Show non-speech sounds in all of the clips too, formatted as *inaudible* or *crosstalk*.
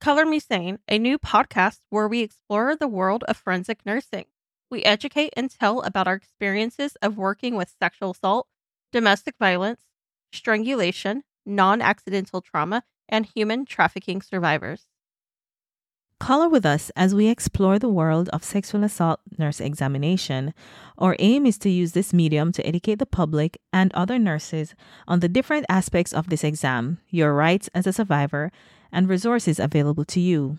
Color Me Sane, a new podcast where we explore the world of forensic nursing. We educate and tell about our experiences of working with sexual assault, domestic violence, strangulation, non accidental trauma, and human trafficking survivors. Color with us as we explore the world of sexual assault nurse examination. Our aim is to use this medium to educate the public and other nurses on the different aspects of this exam, your rights as a survivor, and resources available to you.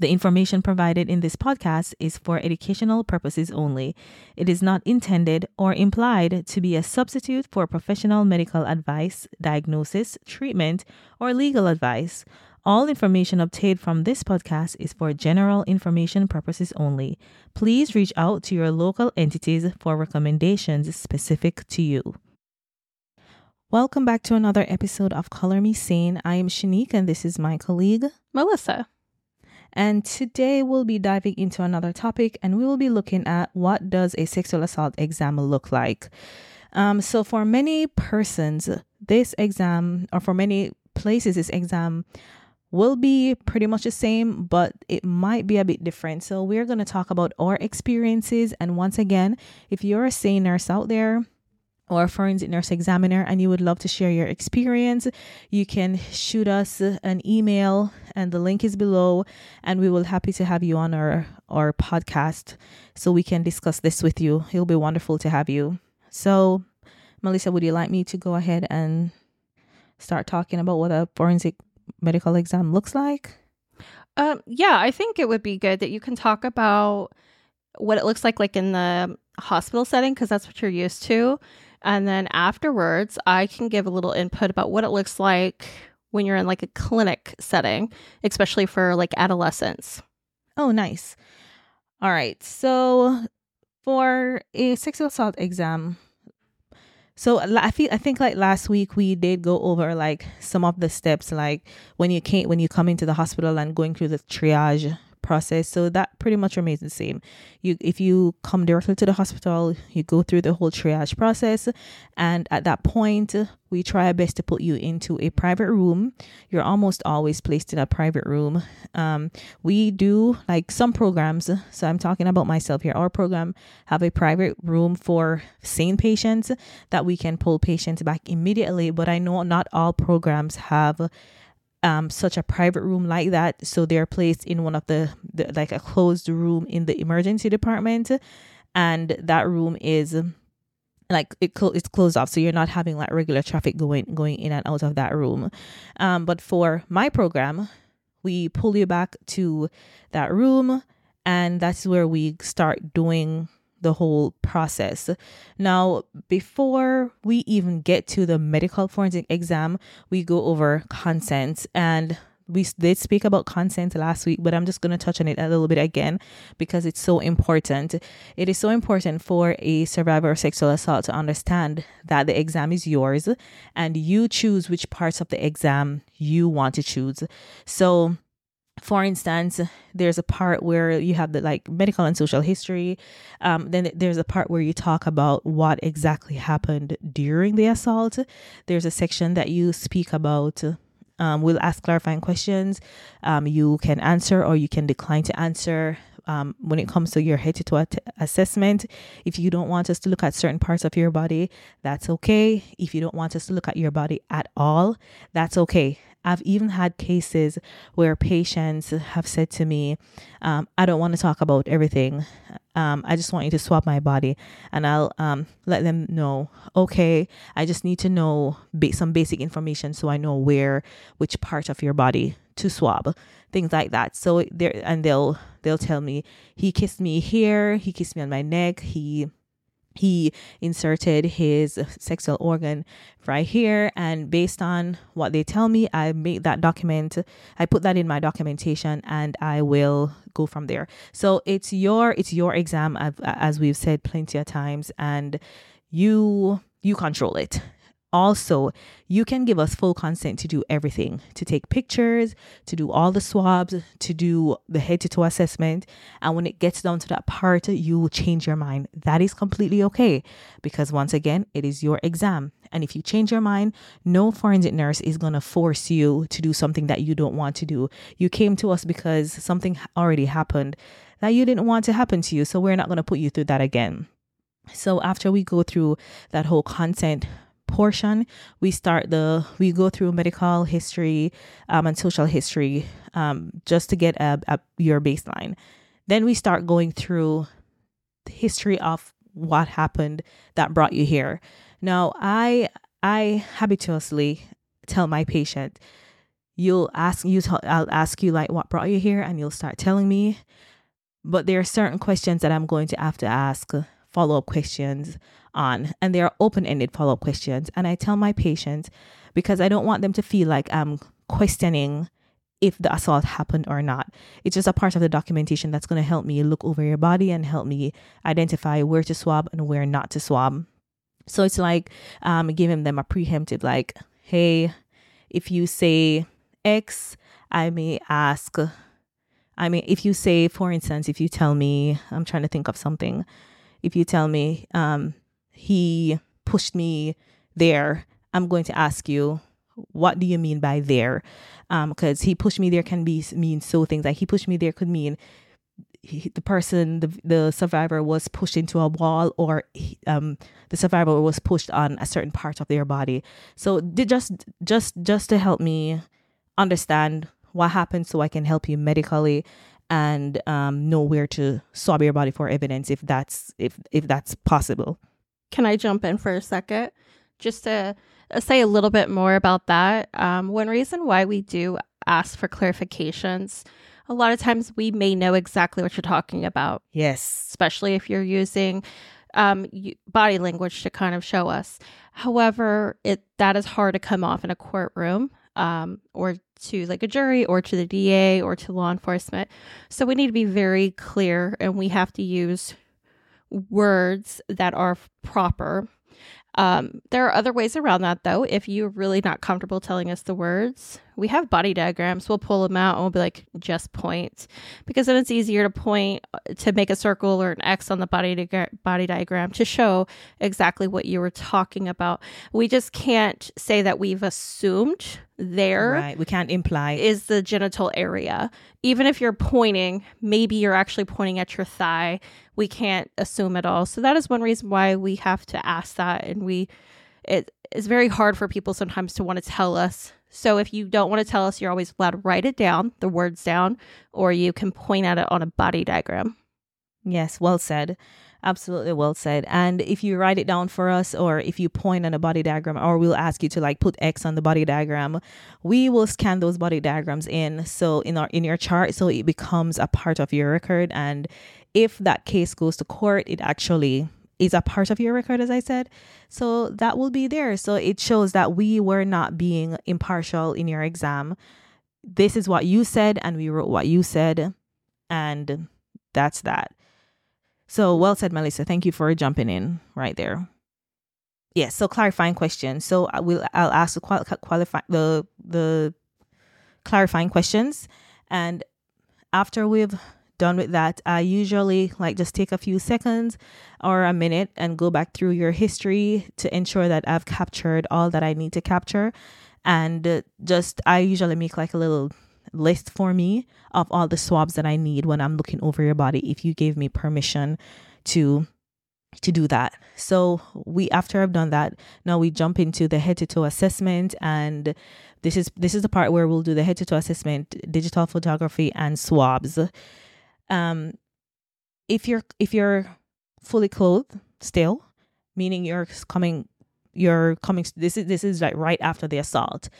The information provided in this podcast is for educational purposes only. It is not intended or implied to be a substitute for professional medical advice, diagnosis, treatment, or legal advice. All information obtained from this podcast is for general information purposes only. Please reach out to your local entities for recommendations specific to you. Welcome back to another episode of Color Me Sane. I am Shanique and this is my colleague, Melissa. And today we'll be diving into another topic and we will be looking at what does a sexual assault exam look like. Um, so for many persons, this exam, or for many places, this exam will be pretty much the same, but it might be a bit different. So, we're going to talk about our experiences. And once again, if you're a SANE nurse out there, or forensic nurse examiner and you would love to share your experience, you can shoot us an email and the link is below and we will happy to have you on our our podcast so we can discuss this with you. It'll be wonderful to have you. So, Melissa, would you like me to go ahead and start talking about what a forensic medical exam looks like? Um, yeah, I think it would be good that you can talk about what it looks like, like in the hospital setting, because that's what you're used to. And then afterwards, I can give a little input about what it looks like when you're in like a clinic setting, especially for like adolescents. Oh, nice. All right. So for a sexual assault exam, so I feel I think like last week we did go over like some of the steps like when you came when you come into the hospital and going through the triage process. So that pretty much remains the same. You if you come directly to the hospital, you go through the whole triage process and at that point we try our best to put you into a private room. You're almost always placed in a private room. Um, we do like some programs. So I'm talking about myself here. Our program have a private room for sane patients that we can pull patients back immediately. But I know not all programs have um, such a private room like that. So they're placed in one of the, the like a closed room in the emergency department, and that room is like it cl- it's closed off. So you're not having like regular traffic going going in and out of that room. Um but for my program we pull you back to that room. And that's where we start doing the whole process. Now, before we even get to the medical forensic exam, we go over consent and we did speak about consent last week, but I'm just going to touch on it a little bit again because it's so important. It is so important for a survivor of sexual assault to understand that the exam is yours and you choose which parts of the exam you want to choose. So, for instance, there's a part where you have the like medical and social history. Um, then there's a part where you talk about what exactly happened during the assault. There's a section that you speak about. Um, we'll ask clarifying questions. Um, you can answer or you can decline to answer. Um, when it comes to your head to toe assessment, if you don't want us to look at certain parts of your body, that's okay. If you don't want us to look at your body at all, that's okay. I've even had cases where patients have said to me, um, I don't want to talk about everything. Um, I just want you to swab my body. And I'll um, let them know, okay, I just need to know ba- some basic information so I know where, which part of your body to swab, things like that. So there, and they'll, they'll tell me, he kissed me here, he kissed me on my neck, he he inserted his sexual organ right here. And based on what they tell me i make that document i put that in my documentation and i will go from there. So it's your it's your exam as we've said plenty of times and you you control it also, you can give us full consent to do everything to take pictures, to do all the swabs, to do the head to toe assessment. And when it gets down to that part, you will change your mind. That is completely okay because, once again, it is your exam And if you change your mind, no forensic nurse is going to force you to do something that you don't want to do. You came to us because something already happened that you didn't want to happen to you. So we're not going to put you through that again. So after we go through that whole consent portion, we start the we go through medical history um, and social history um, just to get a, a, your baseline. Then we start going through the history of what happened that brought you here. Now, I I habitually tell my patient, you'll ask you I'll ask you like what brought you here, and you'll start telling me. But there are certain questions that I'm going to have to ask follow up questions on, and they are open ended follow up questions. And I tell my patients because I don't want them to feel like I'm questioning if the assault happened or not. It's just a part of the documentation that's going to help me look over your body and help me identify where to swab and where not to swab. So it's like um, giving them a preemptive, like, hey, if you say X, I may ask. I mean, if you say, for instance, if you tell me, I'm trying to think of something. If you tell me um, he pushed me there, I'm going to ask you, what do you mean by there? because um, he pushed me there can be mean so things. Like he pushed me there could mean he, the person the, the survivor was pushed into a wall or he, um, the survivor was pushed on a certain part of their body. So just just just to help me understand what happened so i can help you medically and um, know where to swab your body for evidence if that's if if that's possible can i jump in for a second just to say a little bit more about that. Um, one reason why we do ask for clarifications, a lot of times we may know exactly what you're talking about. Yes. Especially if you're using um, body language to kind of show us. However, it that is hard to come off in a courtroom um, or to like a jury or to the DA or to law enforcement. So we need to be very clear and we have to use words that are proper um, there are other ways around that, though. If you're really not comfortable telling us the words, we have body diagrams. We'll pull them out and we'll be like, just point. Because then it's easier to point, uh, to make a circle or an X on the body, di- body diagram to show exactly what you were talking about. We just can't say that we've assumed there. Right. We can't imply. Is the genital area. Even if you're pointing, maybe you're actually pointing at your thigh we can't assume at all. So that is one reason why we have to ask that and we it is very hard for people sometimes to want to tell us. So if you don't want to tell us, you're always allowed to write it down, the words down, or you can point at it on a body diagram. Yes, well said. Absolutely well said. And if you write it down for us, or if you point on a body diagram, or we'll ask you to like put X on the body diagram, we will scan those body diagrams in so in our in your chart so it becomes a part of your record and if that case goes to court, it actually is a part of your record, as I said. So that will be there. So it shows that we were not being impartial in your exam. This is what you said, and we wrote what you said, and that's that. So well said, Melissa. Thank you for jumping in right there. Yes. So clarifying question. So I will. I'll ask the qual- qualify the the clarifying questions, and after we've done with that, I usually like just take a few seconds or a minute and go back through your history to ensure that I've captured all that I need to capture. And uh, just, I usually make like a little list for me of all the swabs that I need when I'm looking over your body if you gave me permission to to do that. So we after I've done that, now we jump into the head to toe assessment and this is this is the part where we'll do the head to toe assessment, digital photography and swabs um, if you're if you're fully clothed still, meaning you're coming you're coming this is this is like right after the assault.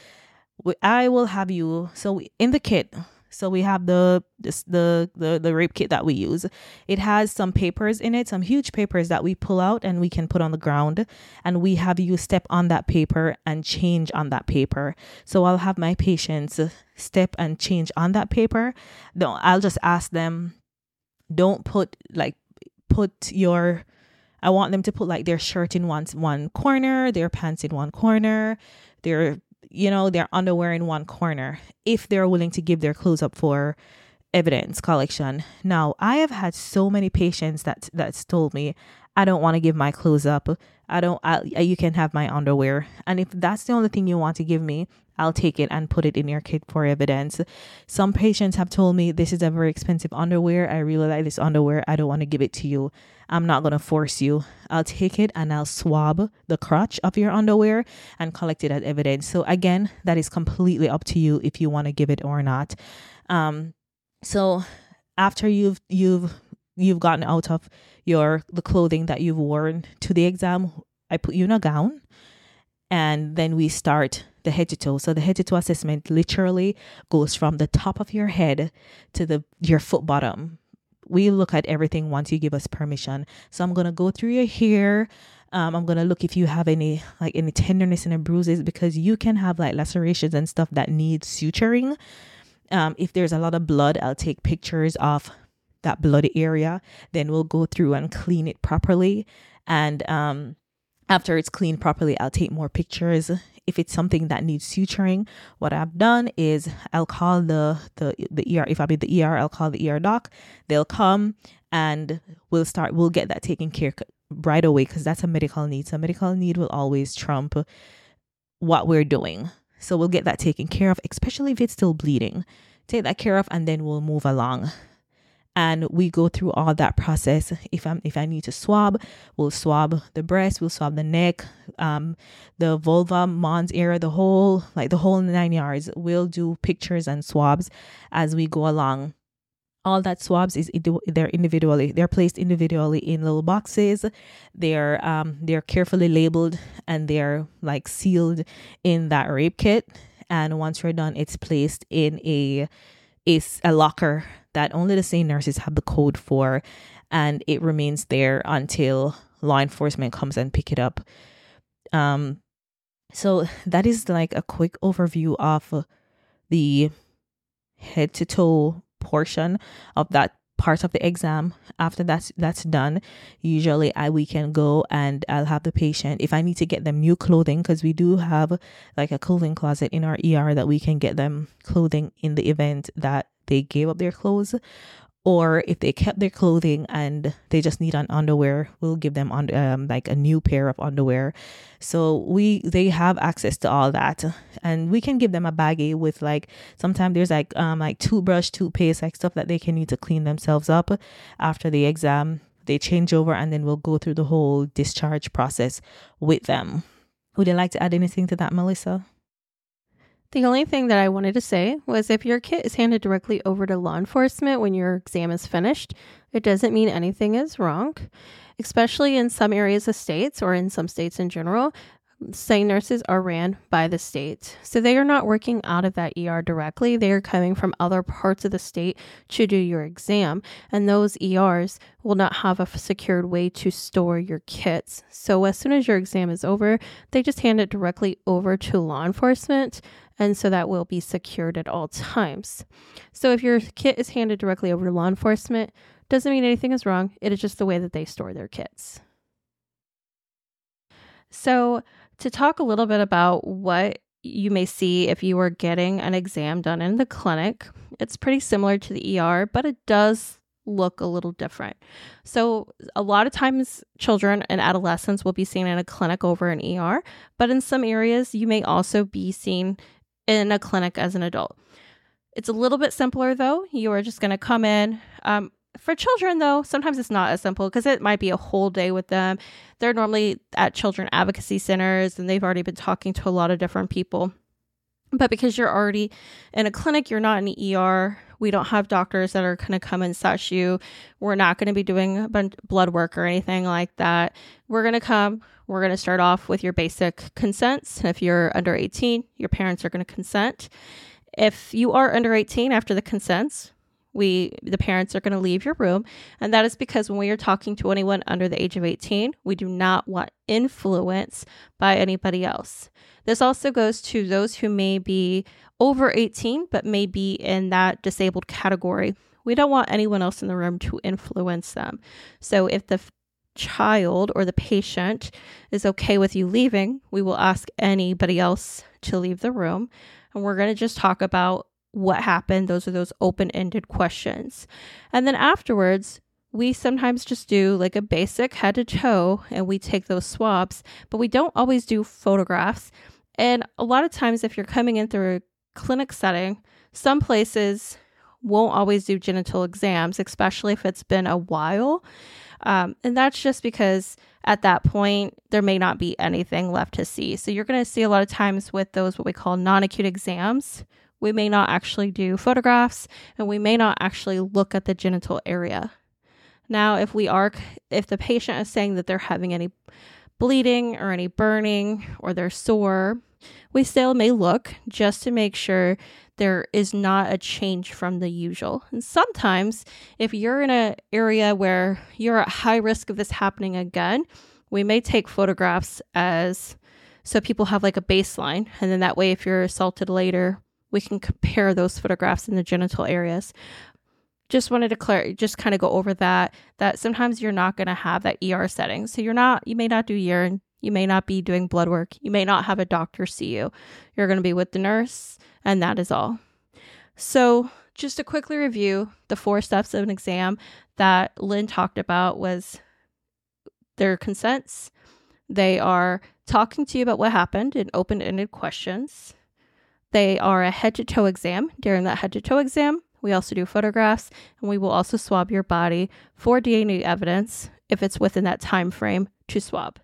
I will have you so in the kit so we have the this, the the the rape kit that we use. It has some papers in it, some huge papers that we pull out and we can put on the ground and we have you step on that paper and change on that paper. So I'll have my patients step and change on that paper. I'll just ask them don't put like put your I want them to put like their shirt in one one corner, their pants in one corner, their you know, their underwear in one corner if they're willing to give their clothes up for evidence collection. Now, I have had so many patients that that's told me I don't want to give my clothes up. I don't, I, you can have my underwear. And if that's the only thing you want to give me, I'll take it and put it in your kit for evidence. Some patients have told me this is a very expensive underwear. I really like this underwear. I don't want to give it to you. I'm not going to force you. I'll take it and I'll swab the crotch of your underwear and collect it as evidence. So, again, that is completely up to you if you want to give it or not. Um, so, after you've, you've, you've gotten out of your the clothing that you've worn to the exam i put you in a gown and then we start the head to toe. So the head to toe assessment literally goes from the top of your head to the your foot bottom. We look at everything once you give us permission. So I'm gonna go through your hair. Um, I'm gonna look if you have any like any tenderness and bruises because you can have like lacerations and stuff that need suturing. Um, if there's a lot of blood, I'll take pictures of that bloody area. Then we'll go through and clean it properly. And um, after it's cleaned properly, I'll take more pictures. If it's something that needs suturing, what I've done is I'll call the the the ER. If I'm in the ER, I'll call the ER doc. They'll come and we'll start. We'll get that taken care right away because that's a medical need. So medical need will always trump what we're doing. So we'll get that taken care of, especially if it's still bleeding. Take that care of, and then we'll move along and we go through all that process. If i'm if i need to swab we'll swab the breast we'll swab the neck um the vulva mons area the whole like the whole nine yards. We'll do pictures and swabs as we go along. All that swabs is they're individually they're placed individually in little boxes. They're um they're carefully labeled and they're like sealed in that rape kit. And once you're done it's placed in a a, a locker that only the SANE nurses have the code for, and it remains there until law enforcement comes and pick it up. Um, so that is like a quick overview of the head to toe portion of that part of the exam after that's that's done usually i we can go and i'll have the patient. If i need to get them new clothing because we do have like a clothing closet in our er that we can get them clothing in the event that they gave up their clothes or if they kept their clothing and they just need an underwear we'll give them on um, like a new pair of underwear. So we they have access to all that and we can give them a baggie with like sometimes there's like um like toothbrush toothpaste like stuff that they can need to clean themselves up after the exam. They change over and then we'll go through the whole discharge process with them. Would you like to add anything to that melissa the only thing that I wanted to say was if your kit is handed directly over to law enforcement when your exam is finished, it doesn't mean anything is wrong. Especially in some areas of states or in some states in general, SANE nurses are ran by the state. So they are not working out of that ER directly. They are coming from other parts of the state to do your exam. And those ERs will not have a secured way to store your kits. So as soon as your exam is over, they just hand it directly over to law enforcement and so that will be secured at all times. So if your kit is handed directly over to law enforcement, doesn't mean anything is wrong. It is just the way that they store their kits. So, to talk a little bit about what you may see if you are getting an exam done in the clinic, it's pretty similar to the ER, but it does look a little different. So, a lot of times, children and adolescents will be seen in a clinic over an ER, but in some areas, you may also be seen in a clinic as an adult. It's a little bit simpler though. You are just going to come in. Um, for children, though, sometimes it's not as simple because it might be a whole day with them. They're normally at children advocacy centers and they've already been talking to a lot of different people. But because you're already in a clinic, you're not in the ER. We don't have doctors that are going to come and such you. We're not going to be doing a bunch blood work or anything like that. We're going to come, we're going to start off with your basic consents. If you're under 18, your parents are going to consent. If you are under 18 after the consents, we the parents are going to leave your room. And that is because when we are talking to anyone under the age of 18 we do not want influence by anybody else. This also goes to those who may be over 18 but may be in that disabled category. We don't want anyone else in the room to influence them. So if the child or the patient is okay with you leaving, we will ask anybody else to leave the room. And we're going to just talk about what happened. Those are those open ended questions. And then afterwards, we sometimes just do like a basic head to toe and we take those swabs, but we don't always do photographs. And a lot of times, if you're coming in through a clinic setting, some places won't always do genital exams, especially if it's been a while. Um, and that's just because at that point, there may not be anything left to see. So you're going to see a lot of times with those, what we call non acute exams, we may not actually do photographs and we may not actually look at the genital area. Now, if we are, if the patient is saying that they're having any bleeding or any burning or they're sore, we still may look just to make sure there is not a change from the usual. And sometimes, if you're in an area where you're at high risk of this happening again, we may take photographs as so people have like a baseline. And then that way, if you're assaulted later, we can compare those photographs in the genital areas just wanted to clear just kind of go over that that sometimes you're not going to have that ER setting. So you're not you may not do urine, you may not be doing blood work, you may not have a doctor see you. You're going to be with the nurse and that is all. So, just to quickly review the four steps of an exam that Lynn talked about was their consents. They are talking to you about what happened in open-ended questions. They are a head to toe exam. During that head to toe exam, we also do photographs, and we will also swab your body for DNA evidence if it's within that time frame to swab.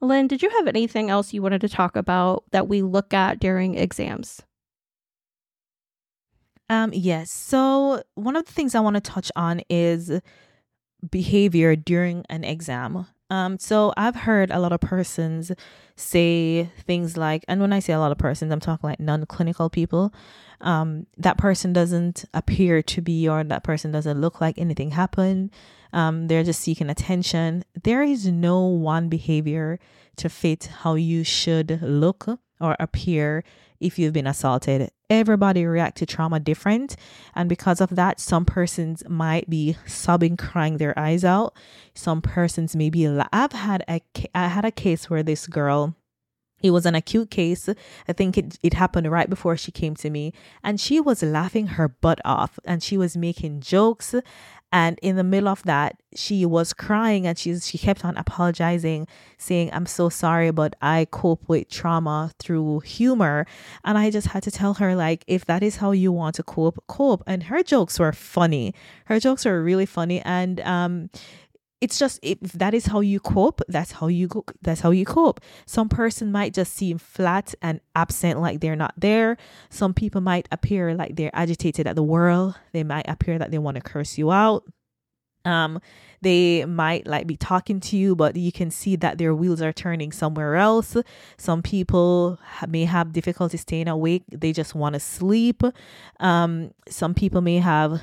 Lynn, did you have anything else you wanted to talk about that we look at during exams? Um, yes. So one of the things I want to touch on is behavior during an exam. Um, so I've heard a lot of persons say things like, and when I say a lot of persons, I'm talking like non-clinical people. Um, that person doesn't appear to be, or that person doesn't look like anything happened. Um, they're just seeking attention. There is no one behavior to fit how you should look or appear if you've been assaulted. Everybody react to trauma different. And because of that, some persons might be sobbing, crying their eyes out. Some persons may be, I've had a, I had a case where this girl, it was an acute case. I think it, it happened right before she came to me. And she was laughing her butt off and she was making jokes and in the middle of that she was crying and she's she kept on apologizing saying i'm so sorry but i cope with trauma through humor. And i just had to tell her like if that is how you want to cope cope. And her jokes were funny. Her jokes were really funny. And um it's just if that is how you cope that's how you go that's how you cope. Some person might just seem flat and absent like they're not there. Some people might appear like they're agitated at the world. They might appear that they want to curse you out. Um they might like be talking to you but you can see that their wheels are turning somewhere else. Some people may have difficulty staying awake. They just want to sleep. Um some people may have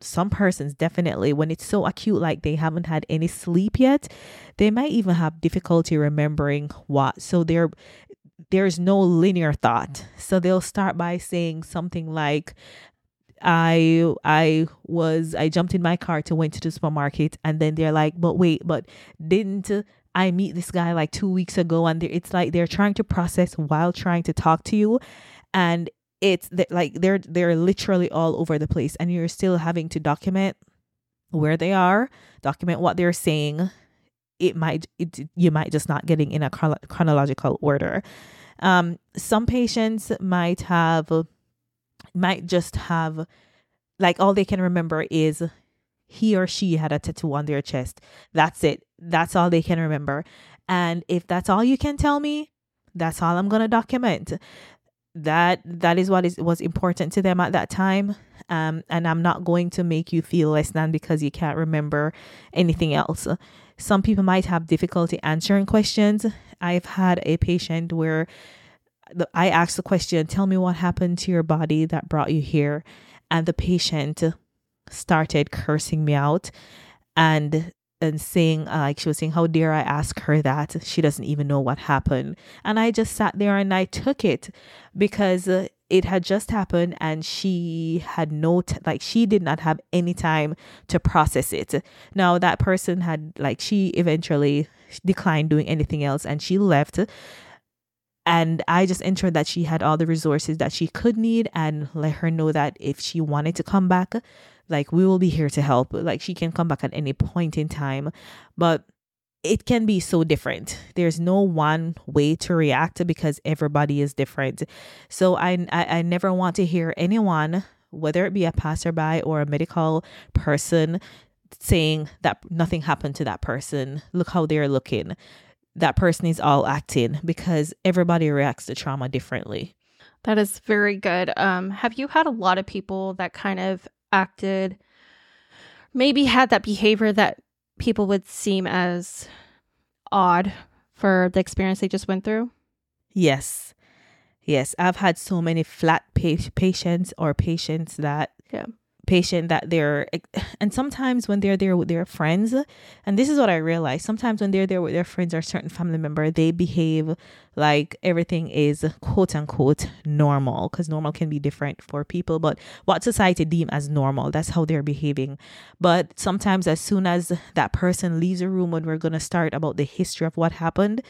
some persons definitely when it's so acute like they haven't had any sleep yet they might even have difficulty remembering what so there there's no linear thought. So they'll start by saying something like I I was I jumped in my car to went to the supermarket and then they're like but wait but didn't I meet this guy like 2 weeks ago? And it's like they're trying to process while trying to talk to you and it's like they're they're literally all over the place and you're still having to document where they are document what they're saying. It might it, you might just not getting in a chronological order. Um some patients might have might just have like all they can remember is he or she had a tattoo on their chest. That's it. That's all they can remember. And if that's all you can tell me that's all i'm going to document that that is what is was important to them at that time. Um and i'm not going to make you feel less than because you can't remember anything else. Some people might have difficulty answering questions. I've had a patient where the, i asked the question tell me what happened to your body that brought you here? And the patient started cursing me out. And and saying uh, like she was saying how dare i ask her that? She doesn't even know what happened. And i just sat there and i took it because uh, it had just happened and she had no t- like she did not have any time to process it. Now that person had like she eventually declined doing anything else and she left. And I just ensured that she had all the resources that she could need and let her know that if she wanted to come back, like we will be here to help. Like she can come back at any point in time. But it can be so different. There's no one way to react because everybody is different. So i i, I never want to hear anyone whether it be a passerby or a medical person saying that nothing happened to that person. Look how they're looking. That person is all acting because everybody reacts to trauma differently. That is very good. Um, have you had a lot of people that kind of acted, maybe had that behavior that people would seem as odd for the experience they just went through? Yes. Yes. I've had so many flat pa- patients or patients that Yeah. Patient that they're eh, and sometimes when they're there with their friends and this is what I realized sometimes when they're there with their friends or certain family member they behave like everything is quote unquote normal because normal can be different for people but what society deem as normal that's how they're behaving. But sometimes as soon as that person leaves a room when we're going to start about the history of what happened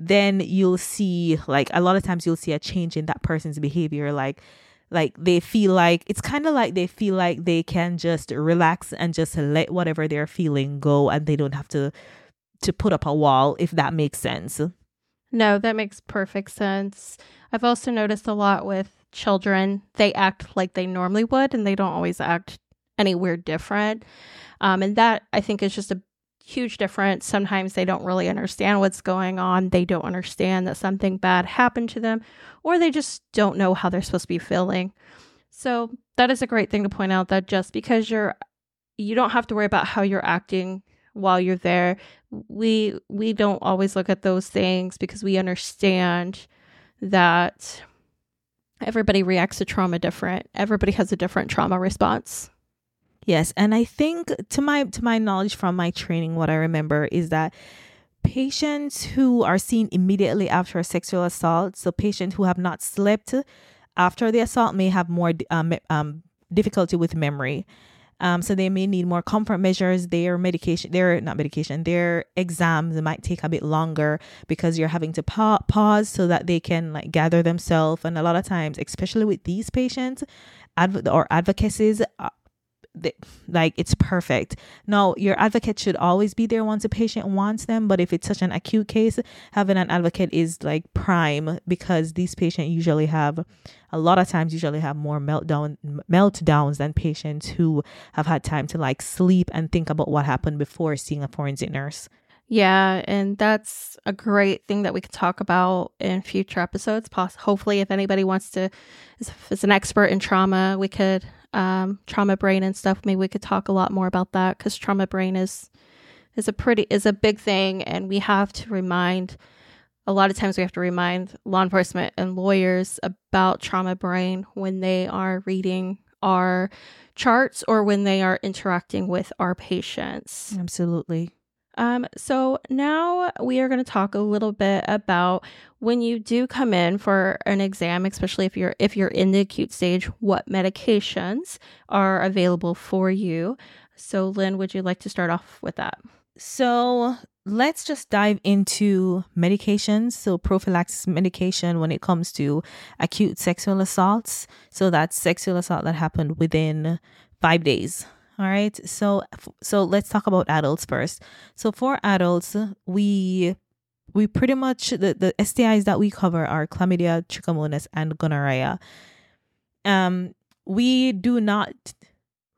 then you'll see like a lot of times you'll see a change in that person's behavior like like they feel like it's kind of like they feel like they can just relax and just let whatever they're feeling go and they don't have to to put up a wall if that makes sense No, that makes perfect sense. I've also noticed a lot with children, they act like they normally would and they don't always act anywhere different. Um, and that I think is just a huge difference. Sometimes they don't really understand what's going on. They don't understand that something bad happened to them, or they just don't know how they're supposed to be feeling. So that is a great thing to point out that just because you're you don't have to worry about how you're acting while you're there. We we don't always look at those things because we understand that everybody reacts to trauma different. Everybody has a different trauma response. Yes and i think to my to my knowledge from my training what i remember is that patients who are seen immediately after a sexual assault so patients who have not slept after the assault may have more um, um, difficulty with memory Um, so they may need more comfort measures. Their medication, their not medication, their exams might take a bit longer because you're having to pa- pause so that they can like gather themselves. And a lot of times, especially with these patients, adv- or advocacies, uh, they, like it's perfect. No, your advocate should always be there once a patient wants them. But if it's such an acute case, having an advocate is like prime because these patients usually have, a lot of times, usually have more meltdown meltdowns than patients who have had time to like sleep and think about what happened before seeing a forensic nurse. Yeah, and that's a great thing that we could talk about in future episodes. Poss- hopefully, if anybody wants to, is an expert in trauma, we could um, trauma brain and stuff. Maybe we could talk a lot more about that because trauma brain is is a pretty is a big thing, and we have to remind. A lot of times, we have to remind law enforcement and lawyers about trauma brain when they are reading our charts or when they are interacting with our patients. Absolutely. Um, so now we are going to talk a little bit about when you do come in for an exam, especially if you're if you're in the acute stage, what medications are available for you. So, Lynn, would you like to start off with that? So let's just dive into medications. So prophylaxis medication when it comes to acute sexual assaults. So that's sexual assault that happened within five days. All right. So so let's talk about adults first. So for adults, we we pretty much the, the STIs that we cover are chlamydia, trichomonas, and gonorrhea. Um, we do not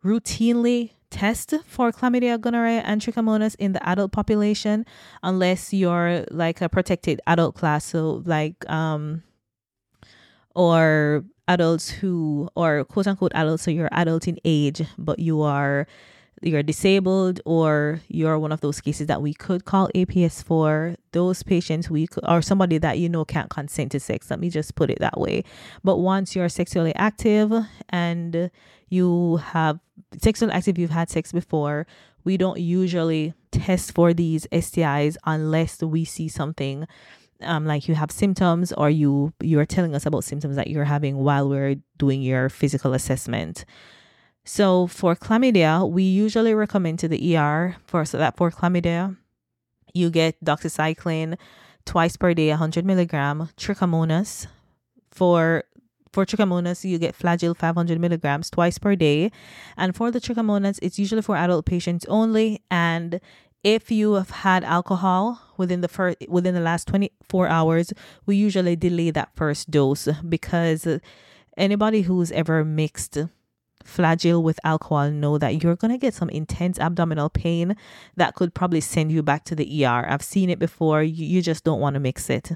routinely test for chlamydia, gonorrhea, and trichomonas in the adult population unless you're like a protected adult class, so like um or adults who are quote unquote adults, so you're adult in age, but you are you're disabled or you're one of those cases that we could call APS for those patients we could, or somebody that you know can't consent to sex. Let me just put it that way. But once you're sexually active and you have sexually active, you've had sex before, we don't usually test for these STIs unless we see something um, like you have symptoms or you you're telling us about symptoms that you're having while we're doing your physical assessment. So for chlamydia, we usually recommend to the ER for so that for chlamydia, you get doxycycline twice per day, 100 milligram, trichomonas for for trichomonas, you get flagyl 500 milligrams twice per day. And for the trichomonas, it's usually for adult patients only. And if you have had alcohol within the first within the last 24 hours, we usually delay that first dose because anybody who's ever mixed flagyl with alcohol know that you're going to get some intense abdominal pain that could probably send you back to the ER. I've seen it before. You, you just don't want to mix it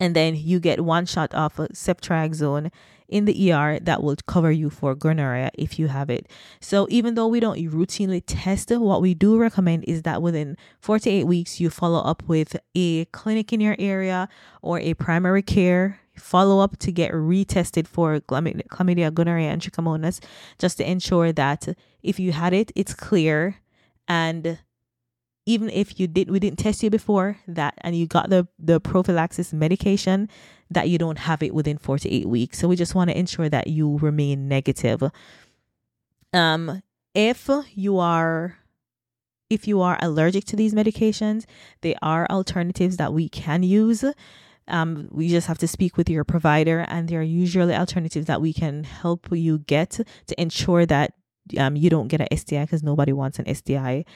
and then you get one shot of ceftriaxone in the ER that will cover you for gonorrhea if you have it. So even though we don't routinely test, what we do recommend is that within 48 weeks you follow up with a clinic in your area or a primary care follow up to get retested for chlamydia, gonorrhea, and trichomonas, just to ensure that if you had it, it's clear and even if you did we didn't test you before that and you got the the prophylaxis medication that you don't have it within 4 to 8 weeks. So we just want to ensure that you remain negative. Um if you are if you are allergic to these medications there are alternatives that we can use. Um, we just have to speak with your provider and there are usually alternatives that we can help you get to ensure that um, you don't get an STI because nobody wants an STI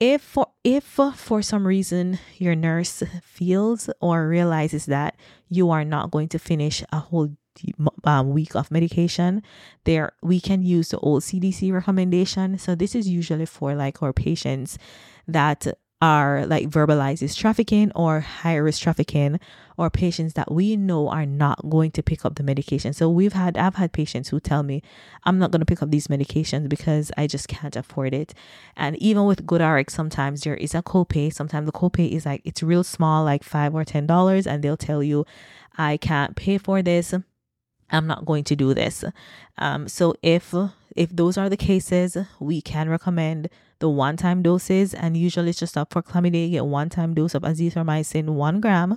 if for if for some reason your nurse feels or realizes that you are not going to finish a whole um, week of medication there we can use the old cdc recommendation. So this is usually for like our patients that are like verbalizes trafficking or high risk trafficking or patients that we know are not going to pick up the medication. So we've had I've had patients who tell me I'm not going to pick up these medications because I just can't afford it. And even with GoodRx sometimes there is a copay. Sometimes the copay is like it's real small like 5 or 10 dollars and they'll tell you I can't pay for this. I'm not going to do this. Um, so if if those are the cases, we can recommend the one-time doses, and usually it's just up for chlamydia. You get one-time dose of azithromycin, one gram.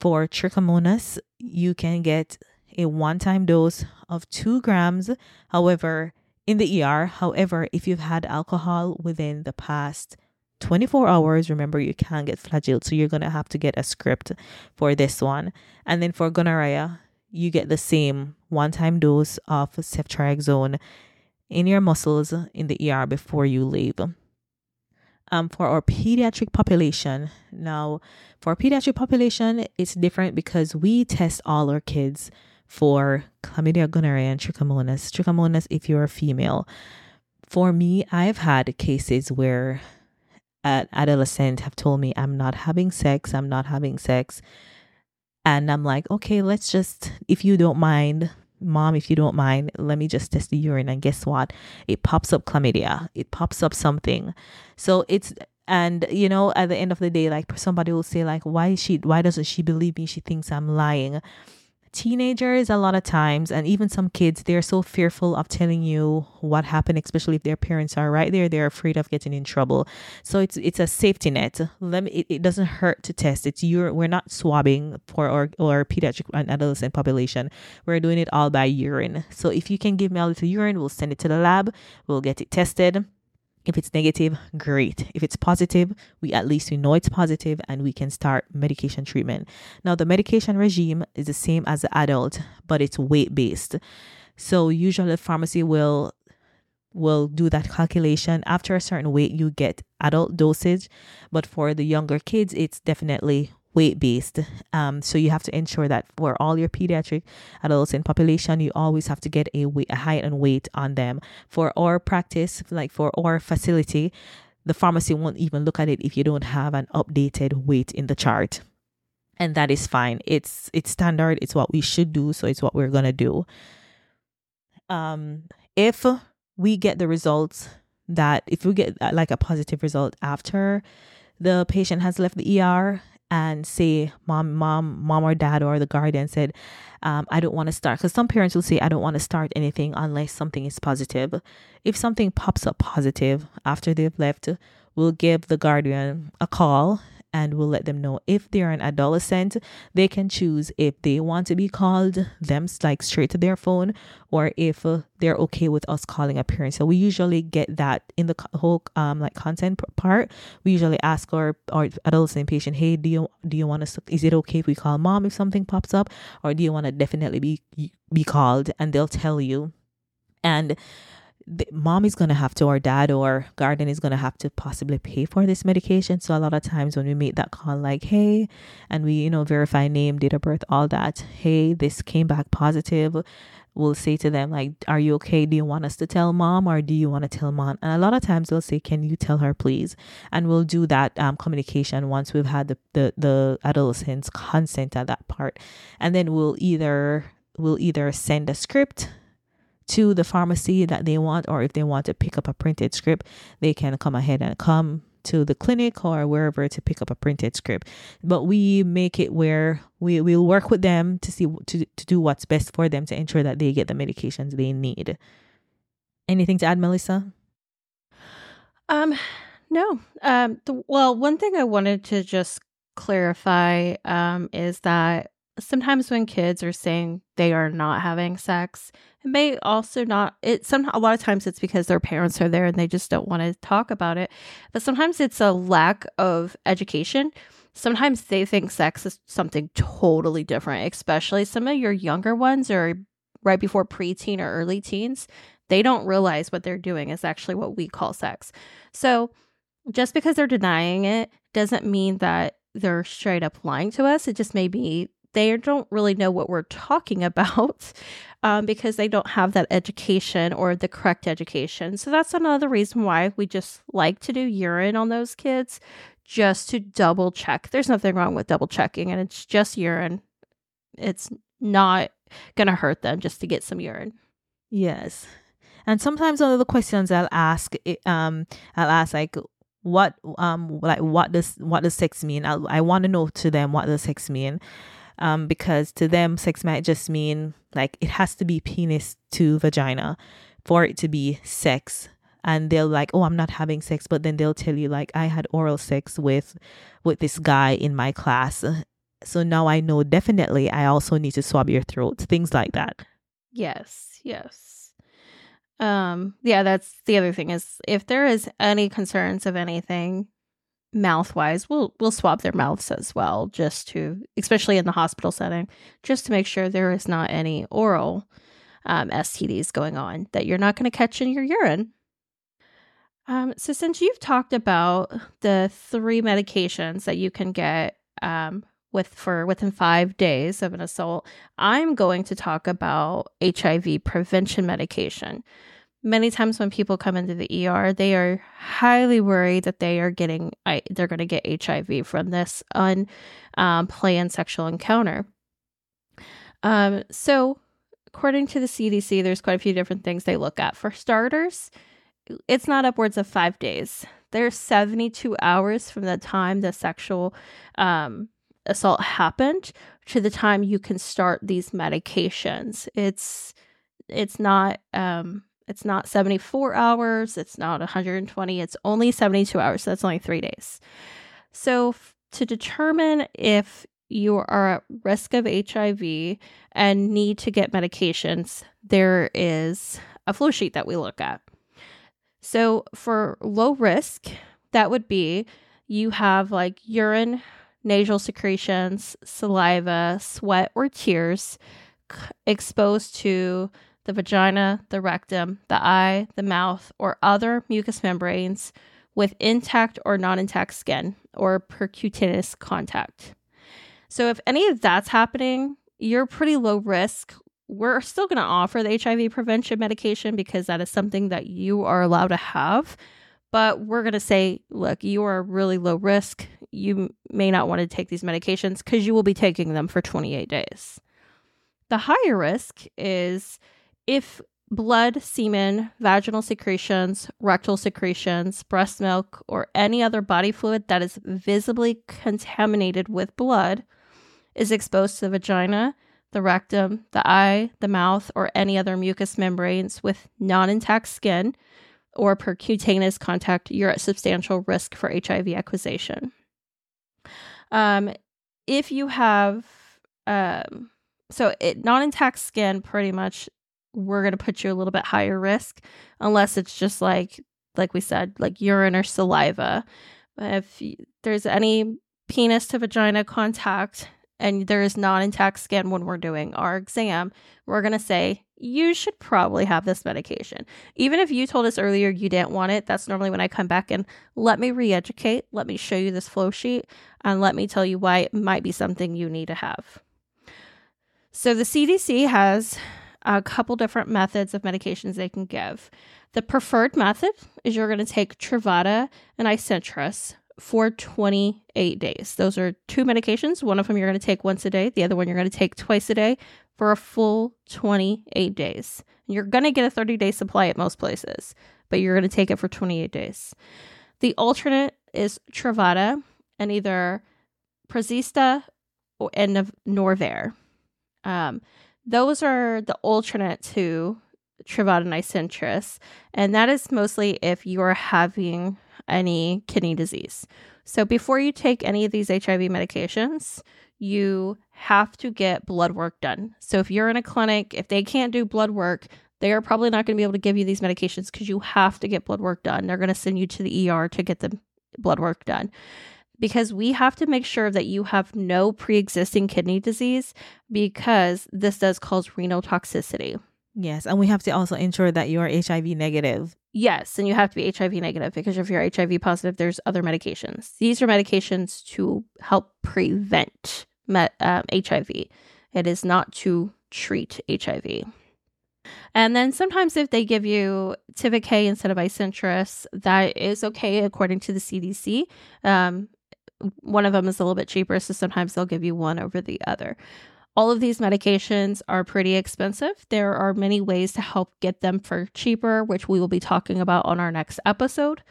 For trichomonas, you can get a one-time dose of two grams. However, in the ER, however, if you've had alcohol within the past 24 hours, remember you can't get flagyl, so you're gonna have to get a script for this one. And then for gonorrhea, you get the same one-time dose of ceftriaxone in your muscles in the ER before you leave. Um, for our pediatric population, now for pediatric population, it's different because we test all our kids for chlamydia, gonorrhea, and trichomonas. Trichomonas, if you're a female. For me, I've had cases where an adolescent have told me I'm not having sex, I'm not having sex. And I'm like, okay, let's just, if you don't mind, mom, if you don't mind, let me just test the urine. And guess what? It pops up chlamydia. It pops up something. So it's and you know, at the end of the day, like somebody will say, like, why is she why doesn't she believe me? She thinks I'm lying teenagers a lot of times and even some kids they're so fearful of telling you what happened especially if their parents are right there they're afraid of getting in trouble. So it's it's a safety net. Let me it, it doesn't hurt to test. It's your we're not swabbing for our, our pediatric and adolescent population. We're doing it all by urine. So if you can give me a little urine we'll send it to the lab. We'll get it tested if it's negative, great. If it's positive, we at least we know it's positive and we can start medication treatment. Now the medication regime is the same as the adult, but it's weight based. So usually pharmacy will will do that calculation after a certain weight you get adult dosage but for the younger kids it's definitely weight based. Um, so you have to ensure that for all your pediatric adults in population, you always have to get a, weight, a height and weight on them. For our practice, like for our facility, the pharmacy won't even look at it if you don't have an updated weight in the chart. And that is fine. It's it's standard. It's what we should do. So it's what we're gonna do. Um, if we get the results that if we get uh, like a positive result after the patient has left the ER and say mom mom mom or dad or the guardian said um, i don't want to start. Because some parents will say i don't want to start anything unless something is positive. If something pops up positive after they've left we'll give the guardian a call and we'll let them know if they're an adolescent. They can choose if they want to be called them like straight to their phone or if uh, they're okay with us calling a parent. So we usually get that in the whole um like content part. We usually ask our our adolescent patient hey do you do you want to, is it okay if we call mom if something pops up? Or do you want to definitely be be called? And they'll tell you. And the, mom is going to have to or dad or guardian is going to have to possibly pay for this medication. So a lot of times when we make that call like hey and we you know verify name date of birth all that hey this came back positive we'll say to them like are you okay? Do you want us to tell mom or do you want to tell mom? And a lot of times they'll say can you tell her please? And we'll do that um, communication once we've had the, the the adolescent's consent at that part. And then we'll either we'll either send a script to the pharmacy that they want, or if they want to pick up a printed script, they can come ahead and come to the clinic or wherever to pick up a printed script. But we make it where we will work with them to see to, to do what's best for them to ensure that they get the medications they need. Anything to add, Melissa? Um, no. Um, the, well, one thing I wanted to just clarify um is that sometimes when kids are saying they are not having sex, it may also not it some a lot of times it's because their parents are there and they just don't want to talk about it. But sometimes it's a lack of education. Sometimes they think sex is something totally different, especially some of your younger ones or right before preteen or early teens. They don't realize what they're doing is actually what we call sex. So just because they're denying it doesn't mean that they're straight up lying to us. It just may be they don't really know what we're talking *laughs* about um, because they don't have that education or the correct education. So that's another reason why we just like to do urine on those kids just to double check. There's nothing wrong with double checking, and it's just urine. It's not going to hurt them just to get some urine. Yes. And sometimes one of the questions I'll ask, um, I'll ask like, what, um, like what does what does sex mean? I I want to know to them what does sex mean, um, because to them, sex might just mean like it has to be penis to vagina for it to be sex. And they'll like, oh, I'm not having sex, but then they'll tell you like, I had oral sex with with this guy in my class. So now I know definitely I also need to swab your throat, things like that. Yes, yes. Um, yeah, that's the other thing is if there is any concerns of anything, mouth wise, we'll we'll swab their mouths as well, just to especially in the hospital setting, just to make sure there is not any oral um, STDs going on that you're not going to catch in your urine. Um, so since you've talked about the three medications that you can get um, with for within five days of an assault, I'm going to talk about HIV prevention medication many times when people come into the ER, they are highly worried that they are getting, they're going to get HIV from this unplanned um, sexual encounter. Um, so, according to the CDC, there's quite a few different things they look at. For starters, it's not upwards of five days. There's 72 hours from the time the sexual um, assault happened to the time you can start these medications. It's it's not um, it's not 74 hours, it's not 120, it's only 72 hours. So that's only three days. So, f- to determine if you are at risk of HIV and need to get medications, there is a flow sheet that we look at. So, for low risk, that would be you have like urine, nasal secretions, saliva, sweat, or tears exposed to the vagina, the rectum, the eye, the mouth, or other mucous membranes with intact or non intact skin or percutaneous contact. So, if any of that's happening, you're pretty low risk. We're still going to offer the HIV prevention medication because that is something that you are allowed to have. But we're going to say, look, you are really low risk. You may not want to take these medications because you will be taking them for 28 days. The higher risk is if blood, semen, vaginal secretions, rectal secretions, breast milk, or any other body fluid that is visibly contaminated with blood is exposed to the vagina, the rectum, the eye, the mouth, or any other mucous membranes with non intact skin or percutaneous contact, you're at substantial risk for HIV acquisition. Um, if you have um, so non intact skin, pretty much, we're gonna put you a little bit higher risk, unless it's just like like we said, like urine or saliva. If there's any penis to vagina contact and there is non intact skin when we're doing our exam, we're going to say, you should probably have this medication. Even if you told us earlier you didn't want it, that's normally when I come back and let me re educate, let me show you this flow sheet, and let me tell you why it might be something you need to have. So the CDC has a couple different methods of medications they can give. The preferred method is you're going to take Truvada and Isentress for 28 days. Those are two medications. One of them you're going to take once a day, the other one you're going to take twice a day for a full 28 days. You're going to get a 30 day supply at most places, but you're going to take it for 28 days. The alternate is Truvada and either Prezista and Norvir. Um, those are the alternate to Isentress, and that is mostly if you are having any kidney disease. So before you take any of these HIV medications, you have to get blood work done. So if you're in a clinic, if they can't do blood work, they are probably not going to be able to give you these medications because you have to get blood work done. They're going to send you to the ER to get the blood work done because we have to make sure that you have no pre existing kidney disease because this does cause renal toxicity. Yes, and we have to also ensure that you are HIV negative. Yes, and you have to be HIV negative because if you're HIV positive, there's other medications. These are medications to help prevent met, um, HIV. It is not to treat HIV. And then sometimes if they give you Tivicay instead of Isentress, that is okay according to the CDC. Um, one of them is a little bit cheaper, so sometimes they'll give you one over the other. All of these medications are pretty expensive. There are many ways to help get them for cheaper, which we will be talking about on our next episode.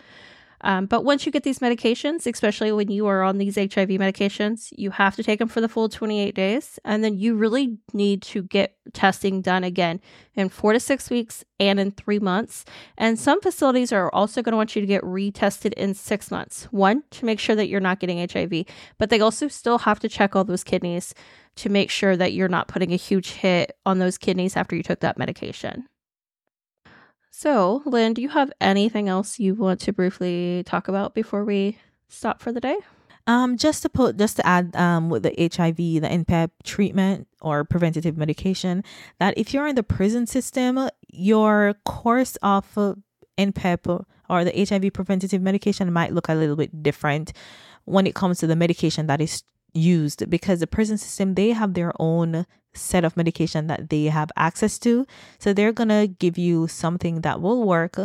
Um, but once you get these medications, especially when you are on these HIV medications, you have to take them for the full 28 days. And then you really need to get testing done again in four to six weeks and in three months. And some facilities are also going to want you to get retested in six months. One, to make sure that you're not getting HIV, but they also still have to check all those kidneys to make sure that you're not putting a huge hit on those kidneys after you took that medication. So, Lynn, do you have anything else you want to briefly talk about before we stop for the day? Um, just to put, just to add, um, with the HIV, the NPEP treatment or preventative medication, that if you're in the prison system, your course of NPEP or the HIV preventative medication might look a little bit different when it comes to the medication that is used because the prison system they have their own set of medication that they have access to so they're going to give you something that will work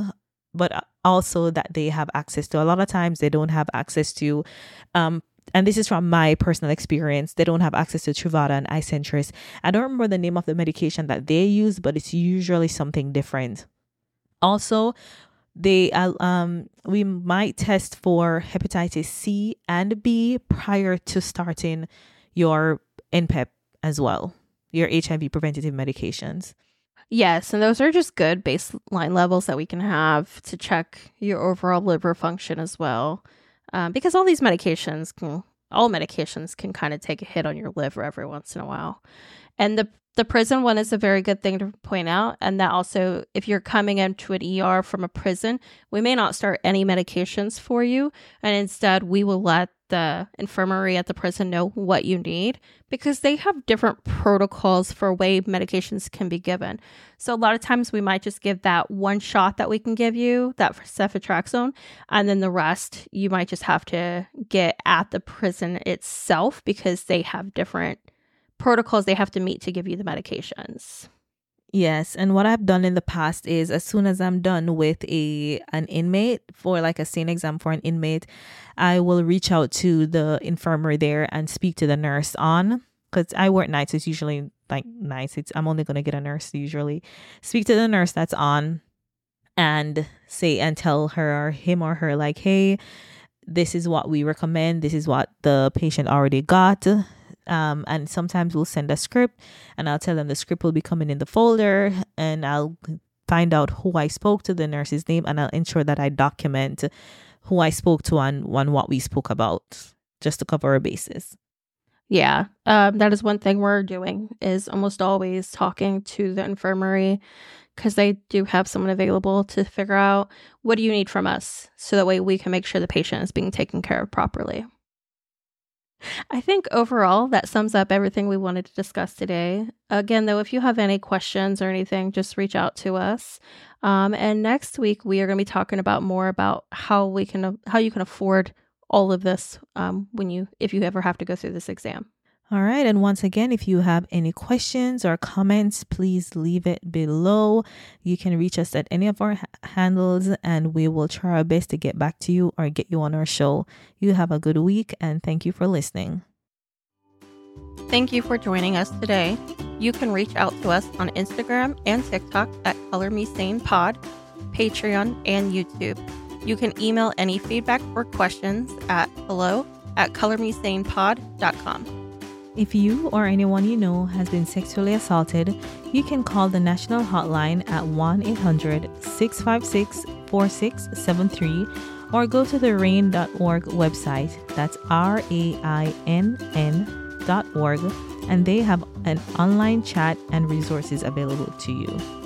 but also that they have access to a lot of times they don't have access to um and this is from my personal experience. They don't have access to Truvada and Isentress. I don't remember the name of the medication that they use, but it's usually something different. Also, they uh, um we might test for hepatitis C and B prior to starting your NPEP as well, your HIV preventative medications. Yes, and those are just good baseline levels that we can have to check your overall liver function as well. Um, because all these medications can, all medications can kind of take a hit on your liver every once in a while. And the the prison one is a very good thing to point out. And that also, if you're coming into an ER from a prison, we may not start any medications for you. And instead, we will let the infirmary at the prison know what you need because they have different protocols for way medications can be given. So a lot of times we might just give that one shot that we can give you, that ceftriaxone, and then the rest you might just have to get at the prison itself because they have different protocols they have to meet to give you the medications. Yes, and what I've done in the past is as soon as I'm done with a an inmate for like a SANE exam for an inmate, I will reach out to the infirmary there and speak to the nurse on because I work nights. It's usually like nights. It's I'm only gonna get a nurse usually. Speak to the nurse that's on, and say and tell her or him or her like, hey, this is what we recommend. This is what the patient already got. Um, and sometimes we'll send a script and I'll tell them the script will be coming in the folder and I'll find out who I spoke to, the nurse's name, and I'll ensure that I document who I spoke to and, and what we spoke about just to cover our bases. Yeah, um, that is one thing we're doing is almost always talking to the infirmary because they do have someone available to figure out what do you need from us so that way we can make sure the patient is being taken care of properly. I think overall that sums up everything we wanted to discuss today. Again, though, if you have any questions or anything, just reach out to us. Um, and next week we are going to be talking about more about how we can how you can afford all of this um, when you if you ever have to go through this exam. All right. And once again, if you have any questions or comments, please leave it below. You can reach us at any of our handles and we will try our best to get back to you or get you on our show. You have a good week and thank you for listening. Thank you for joining us today. You can reach out to us on Instagram and TikTok at Color Me Sane Pod, Patreon, and YouTube. You can email any feedback or questions at hello at colormesanepod.com. If you or anyone you know has been sexually assaulted, you can call the national hotline at 1 800 656 4673 or go to the rainn.org website. That's R A I N N dot org, and they have an online chat and resources available to you.